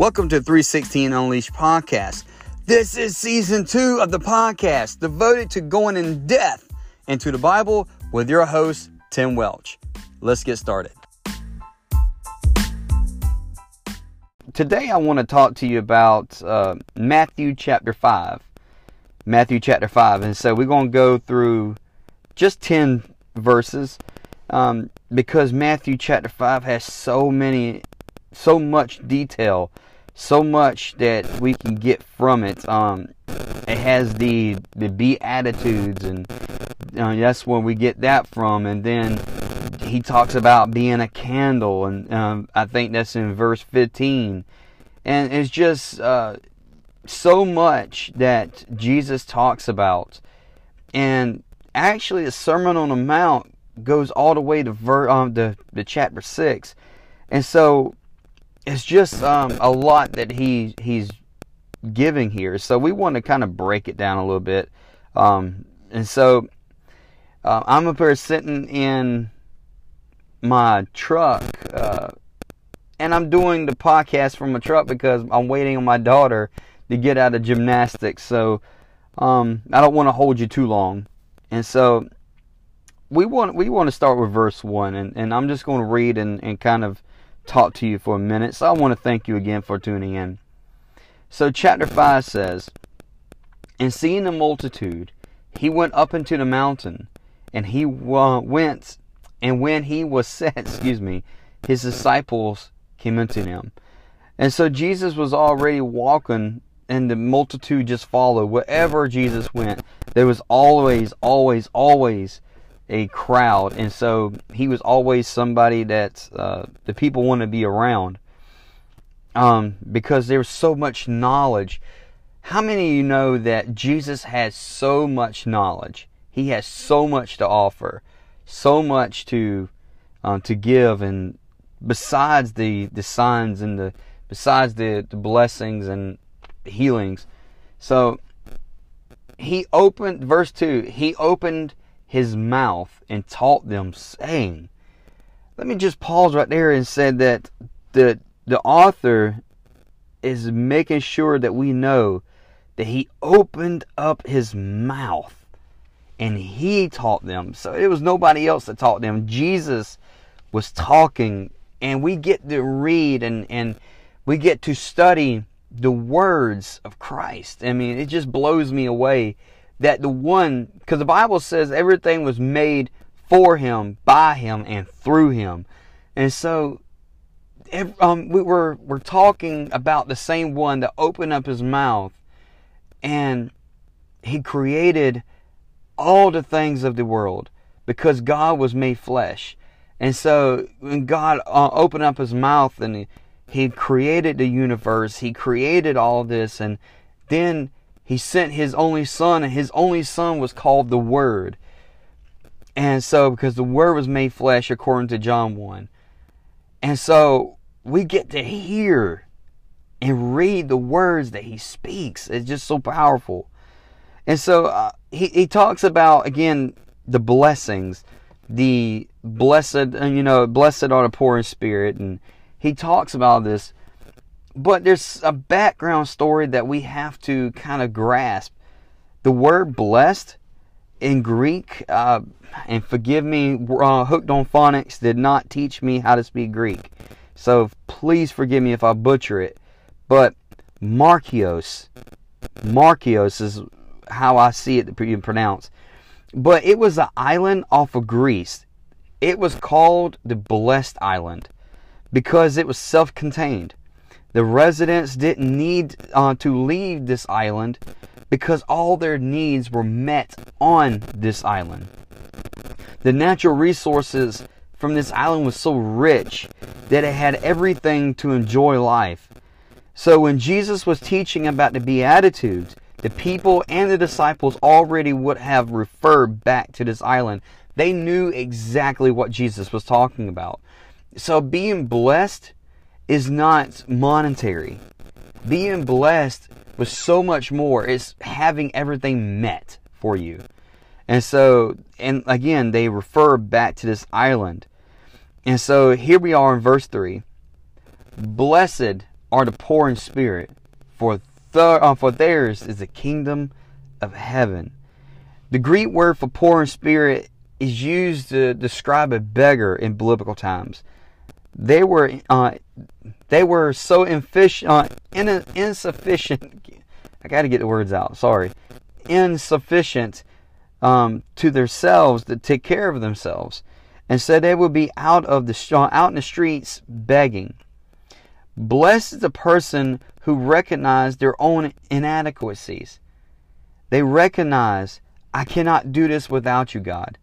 Welcome to 316 Unleashed podcast. This is season two of the podcast devoted to going in depth into the Bible with your host, Tim Welch. Let's get started. Today, I want to talk to you about uh, Matthew chapter 5. Matthew chapter 5. And so we're going to go through just 10 verses um, because Matthew chapter 5 has so many, so much detail, so much that we can get from it. Um, it has the, the Beatitudes, and uh, that's where we get that from. And then he talks about being a candle, and um, I think that's in verse 15. And it's just uh, so much that Jesus talks about. And actually, the Sermon on the Mount goes all the way to ver- um, the, the chapter 6. And so it's just um, a lot that he he's giving here. So we want to kind of break it down a little bit. Um, and so uh, I'm up here sitting in my truck, uh, and I'm doing the podcast from my truck because I'm waiting on my daughter to get out of gymnastics. So um, I don't want to hold you too long, and so we want we want to start with verse one, and, and I'm just going to read and, and kind of talk to you for a minute. So I want to thank you again for tuning in. So chapter five says, and seeing the multitude, he went up into the mountain, and he uh, went and when he was set, excuse me, his disciples came unto him. And so Jesus was already walking, and the multitude just followed. Wherever Jesus went, there was always, always, always a crowd. And so he was always somebody that uh, the people want to be around um, because there's so much knowledge. How many of you know that Jesus has so much knowledge? He has so much to offer so much to uh, to give, and besides the the signs and the besides the, the blessings and healings, so he opened verse two. He opened his mouth and taught them, saying, "Let me just pause right there and said that the the author is making sure that we know that he opened up his mouth and he taught them. So it was nobody else that taught them. Jesus was talking, and we get to read and, and we get to study the words of Christ. I mean, it just blows me away that the one, because the Bible says everything was made for him, by him, and through him. And so um, we were, we're talking about the same one that opened up his mouth and he created all the things of the world because God was made flesh. And so when God uh, opened up his mouth and he, he created the universe, he created all this, and then he sent his only son, and his only son was called the Word. And so, because the Word was made flesh, according to John 1. And so, we get to hear and read the words that he speaks. It's just so powerful. And so uh, he, he talks about, again, the blessings, the blessed, you know, blessed are the poor in spirit. And he talks about this. But there's a background story that we have to kind of grasp. The word blessed in Greek, uh, and forgive me, uh, Hooked on Phonics did not teach me how to speak Greek. So please forgive me if I butcher it. But Markios, Markios is how I see it pronounced. But it was an island off of Greece. It was called the Blessed Island because it was self contained. The residents didn't need uh, to leave this island because all their needs were met on this island. The natural resources from this island was so rich that it had everything to enjoy life. So when Jesus was teaching about the Beatitudes, the people and the disciples already would have referred back to this island. They knew exactly what Jesus was talking about. So being blessed is not monetary. Being blessed with so much more. is having everything met for you. And so, and again, they refer back to this island. And so here we are in verse 3. Blessed are the poor in spirit, for, th- uh, for theirs is the kingdom of heaven. The Greek word for poor in spirit is used to describe a beggar in biblical times. They were uh, they were so uh, in- insufficient. I got to get the words out. Sorry, insufficient um, to themselves to take care of themselves, and so they would be out of the out in the streets begging. Blessed is the person who recognize their own inadequacies. They recognize, I cannot do this without you, God.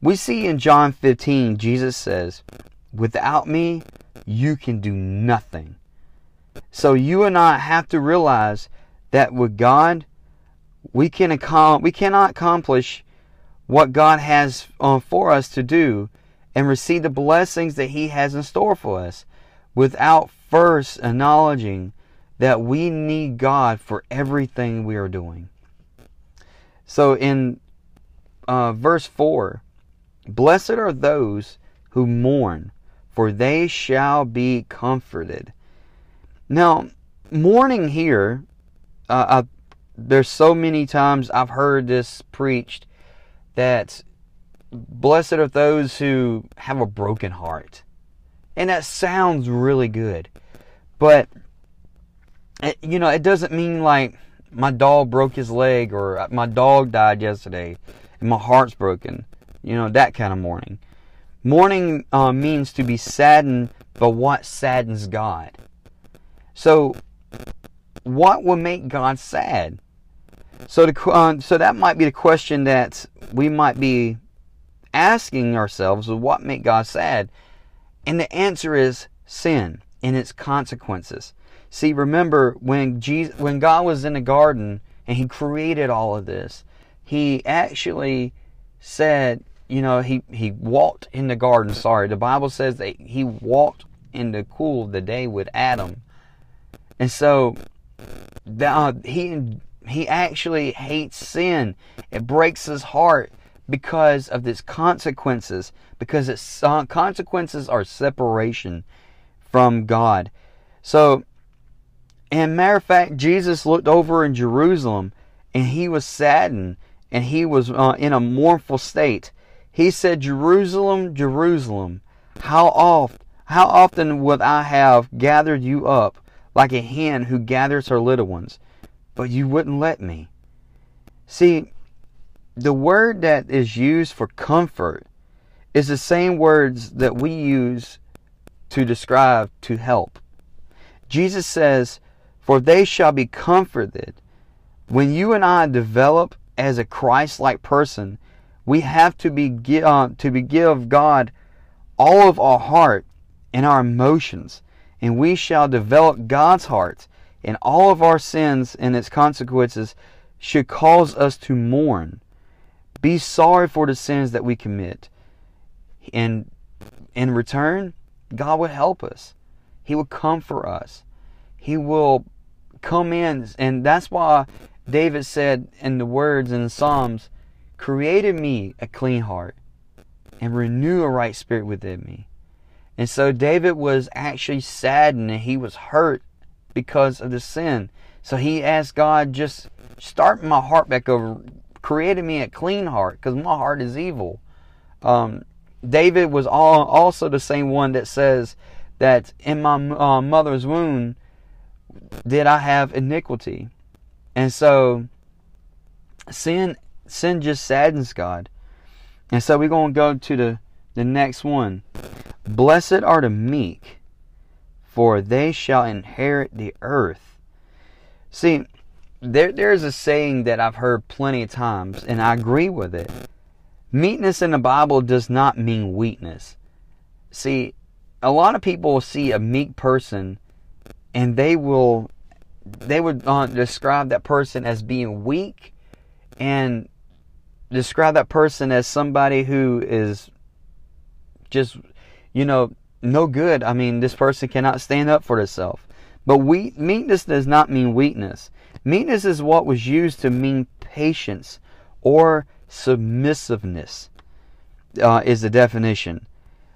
We see in John 15, Jesus says, Without me, you can do nothing. So you and I have to realize that with God, we can accom- we cannot accomplish what God has uh, for us to do and receive the blessings that He has in store for us without first acknowledging that we need God for everything we are doing. So in uh, verse 4, blessed are those who mourn, for they shall be comforted. Now, mourning here, uh, I, there's so many times I've heard this preached that blessed are those who have a broken heart. And that sounds really good. But, it, you know, it doesn't mean like my dog broke his leg or my dog died yesterday and my heart's broken. You know, that kind of mourning. Mourning uh, means to be saddened by what saddens God. So, what will make God sad? So, uh, so that might be the question that we might be asking ourselves: What make God sad? And the answer is sin and its consequences. See, remember when Jesus, when God was in the garden and He created all of this, He actually said, you know, He He walked in the garden. Sorry, the Bible says that He walked in the cool of the day with Adam, and so the, uh, He He actually hates sin. It breaks His heart because of its consequences. Because its uh, consequences are separation from God. So and matter of fact, Jesus looked over in Jerusalem and he was saddened and he was uh, in a mournful state. He said, Jerusalem, Jerusalem, how oft, how often would I have gathered you up like a hen who gathers her little ones, but you wouldn't let me. See, the word that is used for comfort is the same words that we use to describe to help. Jesus says, for they shall be comforted. When you and I develop as a Christ-like person, we have to be uh, to be give God all of our heart and our emotions, and we shall develop God's heart, and all of our sins and its consequences should cause us to mourn, be sorry for the sins that we commit, and in return, God will help us. He will comfort us. He will come in. And that's why David said in the words in the Psalms, created me a clean heart and renew a right spirit within me. And so David was actually saddened and he was hurt because of the sin. So he asked God, just start my heart back over, created me a clean heart because my heart is evil. Um, David was all, also the same one that says that in my uh, mother's womb, did I have iniquity? And so sin sin just saddens God. And so we're going to go to the, the next one. Blessed are the meek, for they shall inherit the earth. See, there, there's a saying that I've heard plenty of times, and I agree with it. Meekness in the Bible does not mean weakness. See, a lot of people will see a meek person and they will they would uh, describe that person as being weak and describe that person as somebody who is just you know no good i mean this person cannot stand up for themselves but we, meekness does not mean weakness meekness is what was used to mean patience or submissiveness uh, is the definition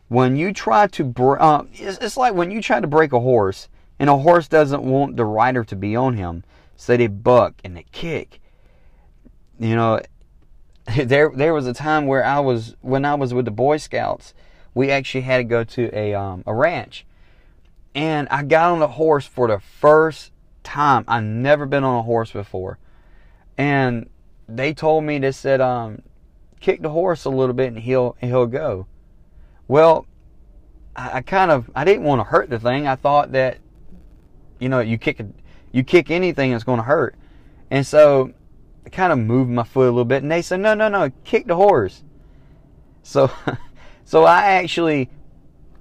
when you try to uh, it's, it's like when you try to break a horse And a horse doesn't want the rider to be on him. So they buck and they kick. You know, there there was a time where I was when I was with the Boy Scouts, we actually had to go to a um, a ranch, and I got on a horse for the first time. I've never been on a horse before, and they told me they said um, kick the horse a little bit and he'll he'll go. Well, I, I kind of I didn't want to hurt the thing. I thought that you know you kick you kick anything it's going to hurt, and so I kind of moved my foot a little bit, and they said, "No, no, no, kick the horse." So, so I actually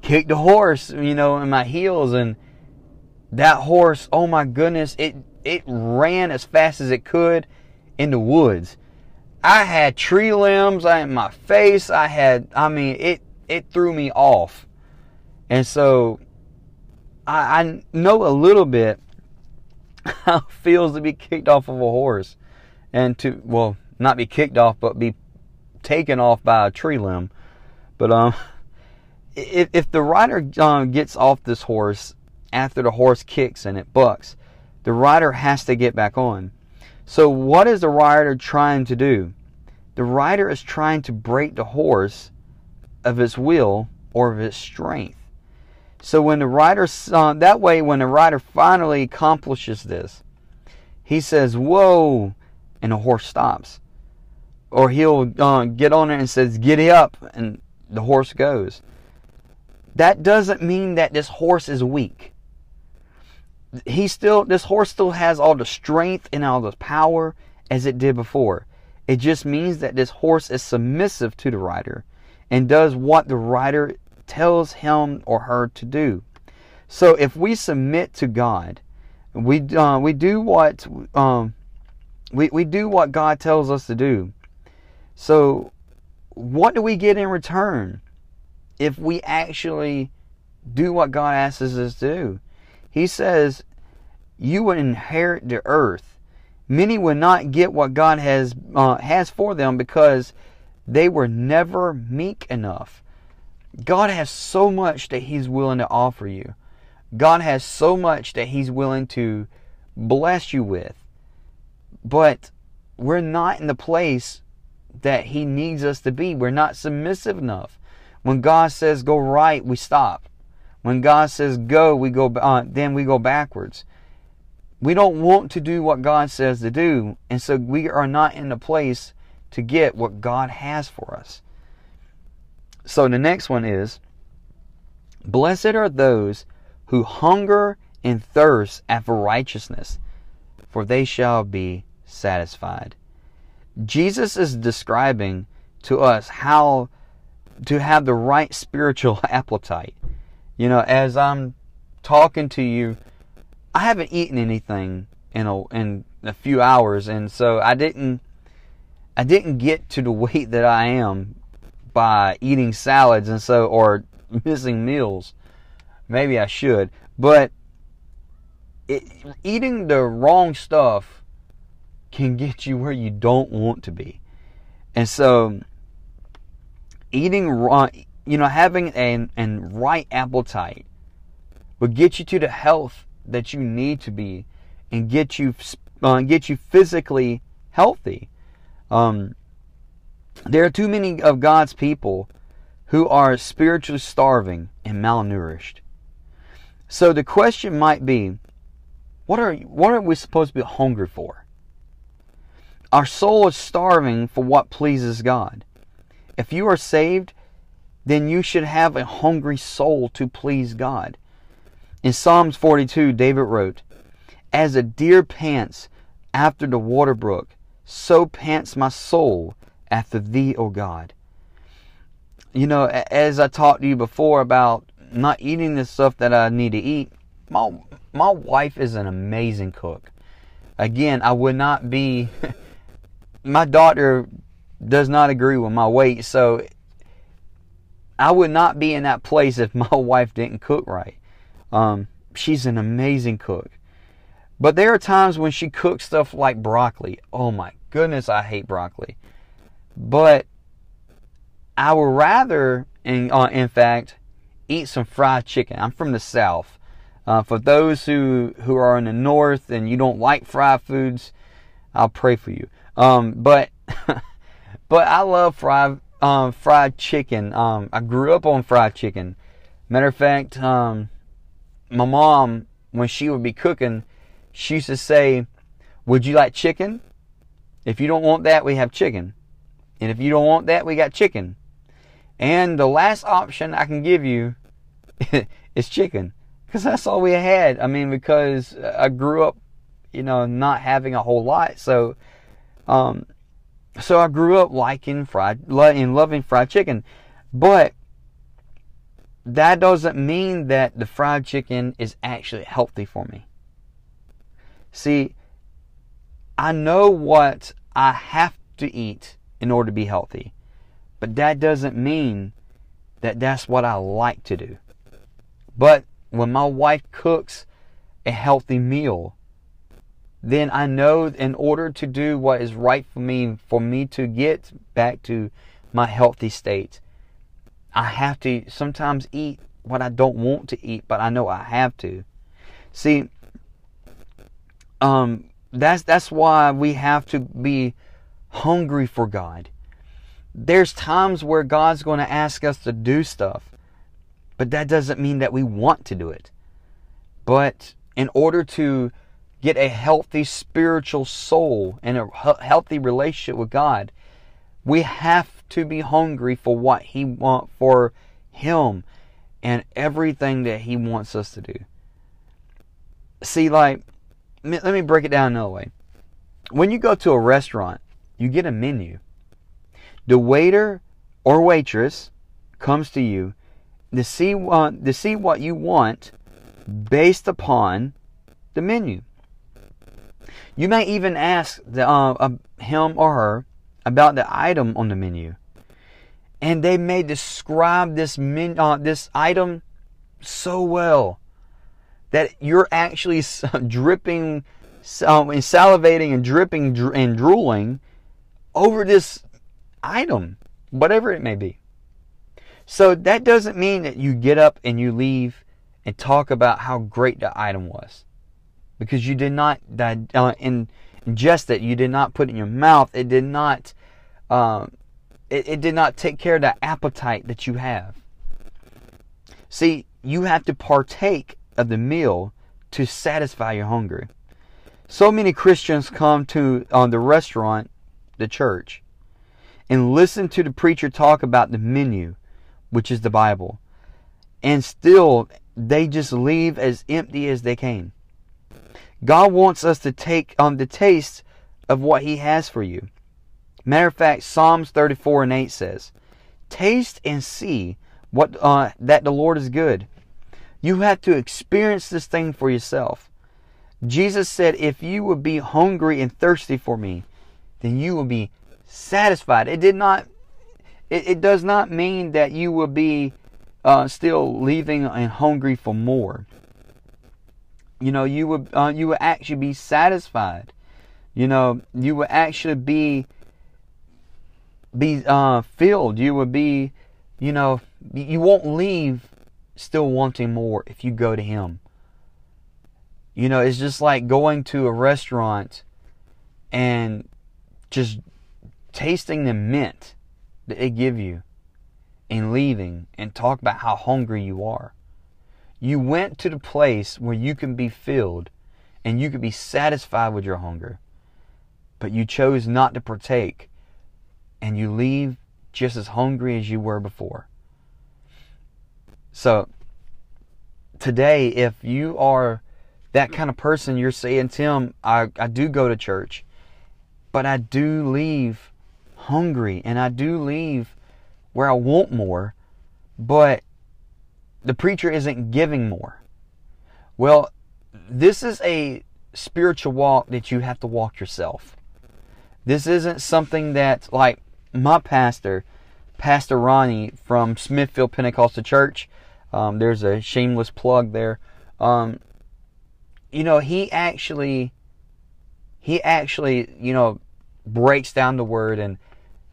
kicked the horse, you know, in my heels, and that horse, oh my goodness, it it ran as fast as it could in the woods. I had tree limbs in my face. I had, I mean, it it threw me off, and so I, I know a little bit how it feels to be kicked off of a horse and to well not be kicked off but be taken off by a tree limb. But um if, if the rider um, gets off this horse after the horse kicks and it bucks the rider has to get back on. So what is the rider trying to do? The rider is trying to break the horse of its will or of its strength. So when the rider uh, that way when the rider finally accomplishes this he says whoa and the horse stops. Or he'll uh, get on it and says, Giddy up, and the horse goes. That doesn't mean that this horse is weak. He still, this horse still has all the strength and all the power as it did before. It just means that this horse is submissive to the rider and does what the rider tells him or her to do. So if we submit to God, we uh, we do what um, we, we do what God tells us to do. So, what do we get in return if we actually do what God asks us to do? He says, You will inherit the earth. Many will not get what God has, uh, has for them because they were never meek enough. God has so much that He's willing to offer you. God has so much that He's willing to bless you with but we're not in the place that He needs us to be. We're not submissive enough. When God says go right, we stop. When God says go, we go. Uh, then we go backwards. We don't want to do what God says to do, and so we are not in the place to get what God has for us. So the next one is Blessed are those who hunger and thirst after righteousness, for they shall be satisfied. Jesus is describing to us how to have the right spiritual appetite. You know, as I'm talking to you, I haven't eaten anything in a in a few hours, and so I didn't I didn't get to the weight that I am by eating salads and so or missing meals. Maybe I should, but it, eating the wrong stuff can get you where you don't want to be. And so, eating right, you know, having an, an right appetite will get you to the health that you need to be and get you uh, get you physically healthy. Um, there are too many of God's people who are spiritually starving and malnourished. So the question might be, what are what are we supposed to be hungry for? Our soul is starving for what pleases God. If you are saved, then you should have a hungry soul to please God. In Psalms 42, David wrote, As a deer pants after the water brook, so pants my soul after thee, O God. You know, as I talked to you before about not eating the stuff that I need to eat, my, my wife is an amazing cook. Again, I would not be my doctor does not agree with my weight, so I would not be in that place if my wife didn't cook right. Um, she's an amazing cook. But there are times when she cooks stuff like broccoli. Oh my goodness, I hate broccoli. But I would rather, in, uh, in fact, eat some fried chicken. I'm from the South. Uh, for those who, who are in the north and you don't like fried foods, I'll pray for you. Um, but but I love fried um, fried chicken. Um, I grew up on fried chicken. Matter of fact, um, my mom when she would be cooking, she used to say, "Would you like chicken? If you don't want that, we have chicken, and if you don't want that, we got chicken." And the last option I can give you is chicken. Because that's all we had. I mean, because I grew up, you know, not having a whole lot. So, um, so I grew up liking fried, and loving fried chicken. But that doesn't mean that the fried chicken is actually healthy for me. See, I know what I have to eat in order to be healthy. But that doesn't mean that that's what I like to do. But when my wife cooks a healthy meal, then I know in order to do what is right for me, for me to get back to my healthy state, I have to sometimes eat what I don't want to eat, but I know I have to. See, um, that's that's why we have to be hungry for God there's times where God's going to ask us to do stuff, but that doesn't mean that we want to do it. But in order to get a healthy spiritual soul and a healthy relationship with God, we have to be hungry for what He want for Him and everything that He wants us to do. See, like, let me break it down another way. When you go to a restaurant, you get a menu the waiter or waitress comes to you to see what, to see what you want based upon the menu. You may even ask the, uh, uh, him or her about the item on the menu, and they may describe this men, uh, this item so well that you're actually dripping, um, and salivating and dripping and drooling over this item, whatever it may be. So that doesn't mean that you get up and you leave and talk about how great the item was. Because you did not uh, ingest it, you did not put it in your mouth, it did not, um, it, it did not take care of the appetite that you have. See, you have to partake of the meal to satisfy your hunger. So many Christians come to uh, the restaurant, the church, and listen to the preacher talk about the menu, which is the Bible, and still they just leave as empty as they came. God wants us to take on the taste of what He has for you. Matter of fact, Psalms 34 and 8 says, Taste and see what uh, that the Lord is good. You have to experience this thing for yourself. Jesus said, If you would be hungry and thirsty for me, then you will be satisfied. It did not. It, it does not mean that you will be uh, still leaving and hungry for more. You know, you would uh, you would actually be satisfied. You know, you would actually be be uh, filled. You would be, you know, you won't leave still wanting more if you go to Him. You know, it's just like going to a restaurant and just tasting the mint that they give you and leaving and talk about how hungry you are. You went to the place where you can be filled and you can be satisfied with your hunger, but you chose not to partake and you leave just as hungry as you were before. So, today, if you are that kind of person, you're saying, Tim, I, I do go to church, but I do leave hungry and I do leave where I want more, but the preacher isn't giving more. Well, this is a spiritual walk that you have to walk yourself. This isn't something that, like my pastor, Pastor Ronnie from Smithville Pentecostal Church, um, there's a shameless plug there. Um, you know, he actually, he actually, you know, breaks down the word and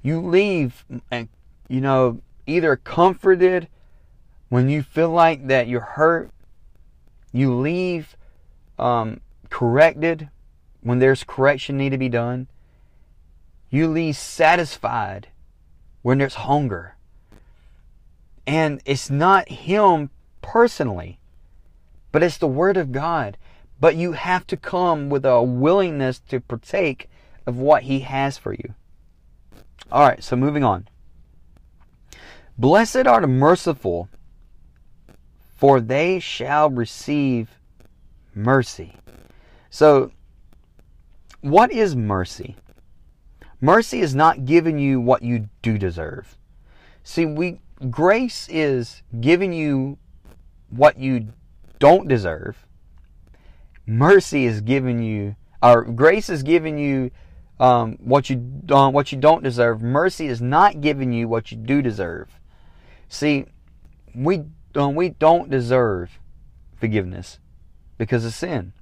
you leave and you know either comforted when you feel like that you're hurt You leave um, corrected when there's correction need to be done. You leave satisfied when there's hunger. And it's not Him personally, but it's the Word of God. But you have to come with a willingness to partake of what He has for you. All right, so moving on. Blessed are the merciful, for they shall receive mercy. So, what is mercy? Mercy is not giving you what you do deserve. See, we grace is giving you what you don't deserve. Mercy is giving you, or grace is giving you um, what you what you don't deserve. Mercy is not giving you what you do deserve. See, we uh, we don't deserve forgiveness because of sin.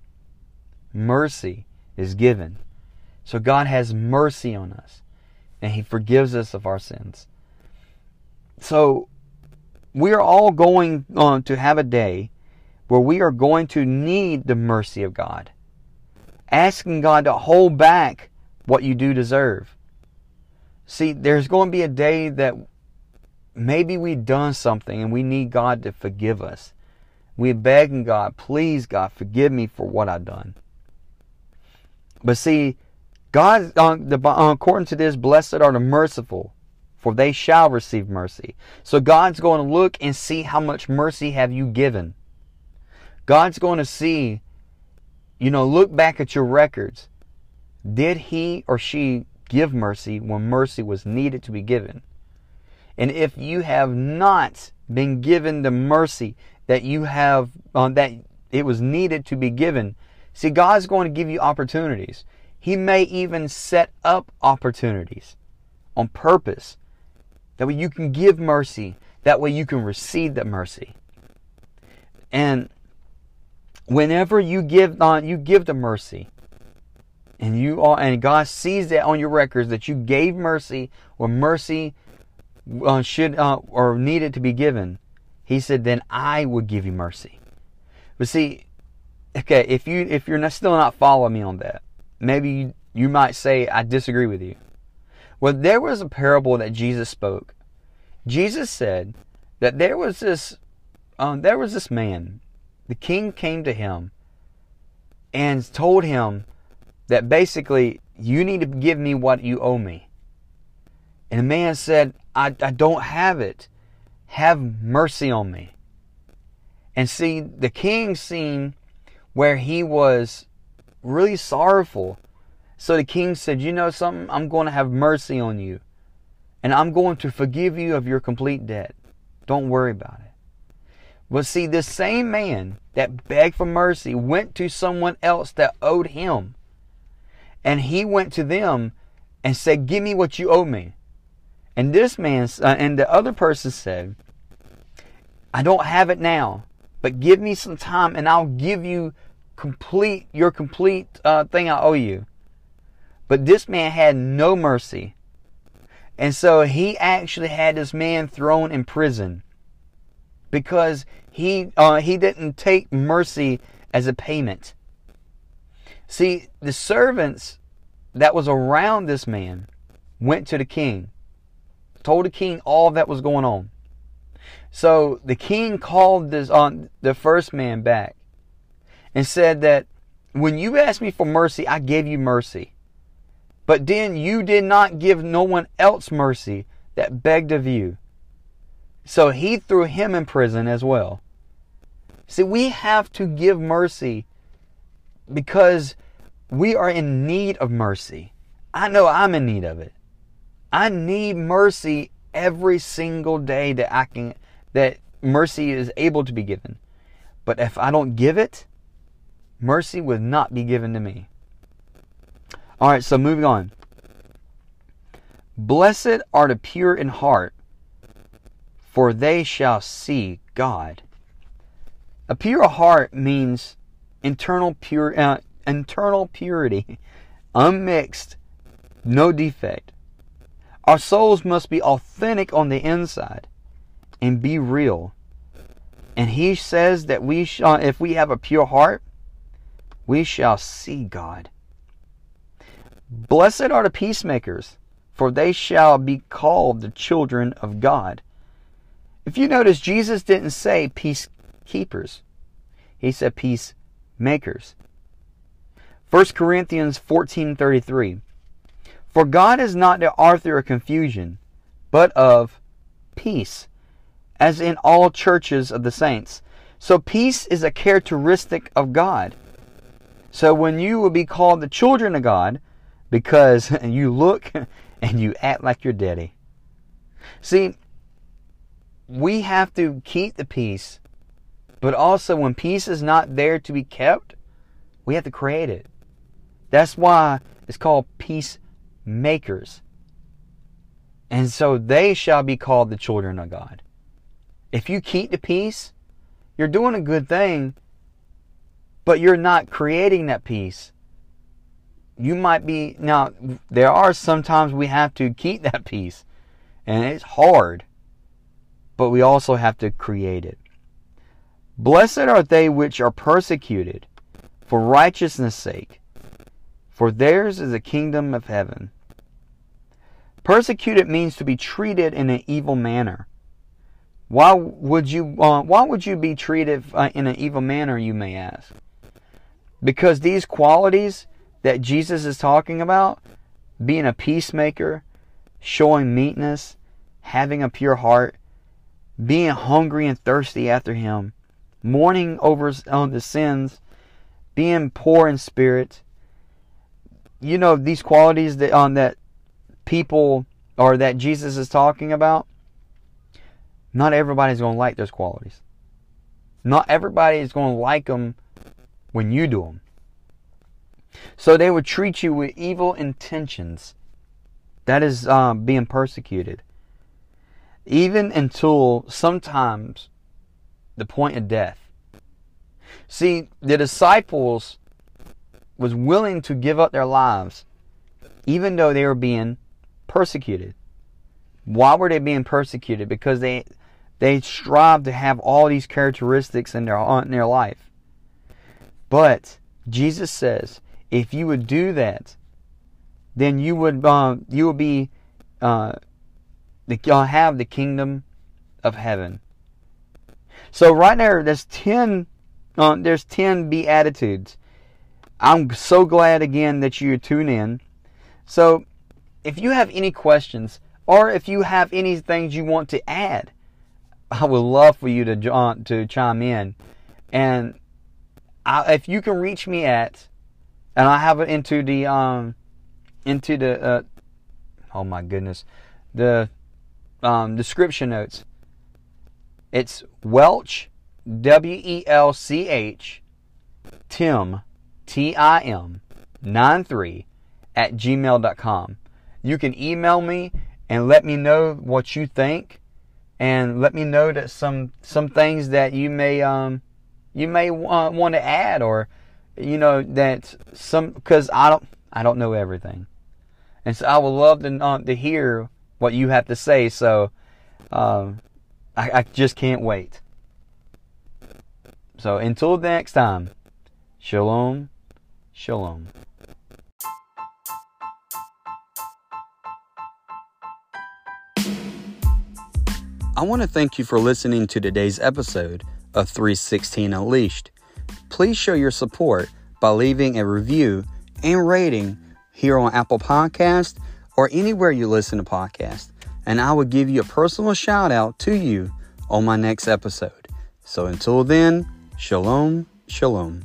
Mercy is given. So God has mercy on us and He forgives us of our sins. So we are all going on to have a day where we are going to need the mercy of God. Asking God to hold back what you do deserve. See, there's going to be a day that maybe we've done something and we need God to forgive us. We're begging God, please, God, forgive me for what I've done. But see, God, uh, uh, according to this, blessed are the merciful, for they shall receive mercy. So God's going to look and see how much mercy have you given. God's going to see, you know, look back at your records. Did he or she give mercy when mercy was needed to be given? And if you have not been given the mercy that you have, uh, that it was needed to be given, see, God's going to give you opportunities. He may even set up opportunities on purpose. That way you can give mercy. That way you can receive that mercy. And whenever you give on you give the mercy, and you are and God sees that on your records that you gave mercy or mercy uh, should uh, or needed to be given, He said, then I would give you mercy. But see, okay, if you if you're not, still not following me on that, maybe you, you might say I disagree with you. Well, there was a parable that Jesus spoke. Jesus said that there was this um, there was this man. The king came to him and told him that basically you need to give me what you owe me. And the man said, I, I don't have it. Have mercy on me. And see, the king seen where he was really sorrowful. So the king said, You know something? I'm going to have mercy on you. And I'm going to forgive you of your complete debt. Don't worry about it. But see, this same man that begged for mercy went to someone else that owed him. And he went to them and said, Give me what you owe me. And this man, uh, and the other person said, I don't have it now, but give me some time and I'll give you complete your complete uh, thing I owe you. But this man had no mercy. And so he actually had this man thrown in prison because he uh, he didn't take mercy as a payment. See, the servants that was around this man went to the king, told the king all that was going on. So the king called this on uh, the first man back and said that when you asked me for mercy, I gave you mercy. But then you did not give no one else mercy that begged of you. So he threw him in prison as well. See, we have to give mercy because we are in need of mercy. I know I'm in need of it. I need mercy every single day that I can that mercy is able to be given. But if I don't give it, mercy would not be given to me. All right, so moving on. Blessed are the pure in heart, for they shall see God. A pure heart means internal pure, uh, internal purity, unmixed, no defect. Our souls must be authentic on the inside and be real. And he says that we shall, if we have a pure heart, we shall see God. Blessed are the peacemakers, for they shall be called the children of God. If you notice, Jesus didn't say peacekeepers, he said peacemakers. 1 Corinthians 14:33 For God is not the author of confusion, but of peace, as in all churches of the saints. So peace is a characteristic of God. So when you will be called the children of God, because you look and you act like your daddy. See, we have to keep the peace, but also when peace is not there to be kept, we have to create it. That's why it's called peacemakers. And so they shall be called the children of God. If you keep the peace, you're doing a good thing, but you're not creating that peace. You might be, now, there are sometimes we have to keep that peace, and it's hard, but we also have to create it. Blessed are they which are persecuted for righteousness' sake, for theirs is the kingdom of heaven. Persecuted means to be treated in an evil manner. Why would you uh, why would you be treated uh, in an evil manner you may ask? Because these qualities that Jesus is talking about, being a peacemaker, showing meekness, having a pure heart, being hungry and thirsty after him, mourning over on the sins, being poor in spirit, you know these qualities that on um, that people or that Jesus is talking about, not everybody's going to like those qualities. Not everybody is going to like them when you do them. So they would treat you with evil intentions. That is um, being persecuted. Even until sometimes the point of death. See, the disciples was willing to give up their lives even though they were being persecuted. Why were they being persecuted? Because they they strive to have all these characteristics in their in their life. But Jesus says, if you would do that, then you would um, you would be uh, uh, have the kingdom of heaven. So right there, there's ten uh, there's ten beatitudes. I'm so glad again that you tune in. So if you have any questions or if you have any things you want to add, I would love for you to uh, to chime in. And I, if you can reach me at, and I have it into the um into the uh, oh my goodness, the um, description notes. It's Welch, W E L C H, Tim, T I M, 93 at gmail.com. You can email me and let me know what you think, and let me know that some some things that you may um you may uh, want to add or you know that some because I don't I don't know everything, and so I would love to to hear what you have to say. So um, I, I just can't wait. So until next time, shalom, shalom. I want to thank you for listening to today's episode of 316 Unleashed. Please show your support by leaving a review and rating here on Apple Podcast or anywhere you listen to podcasts, and I will give you a personal shout out to you on my next episode. So until then, shalom, shalom.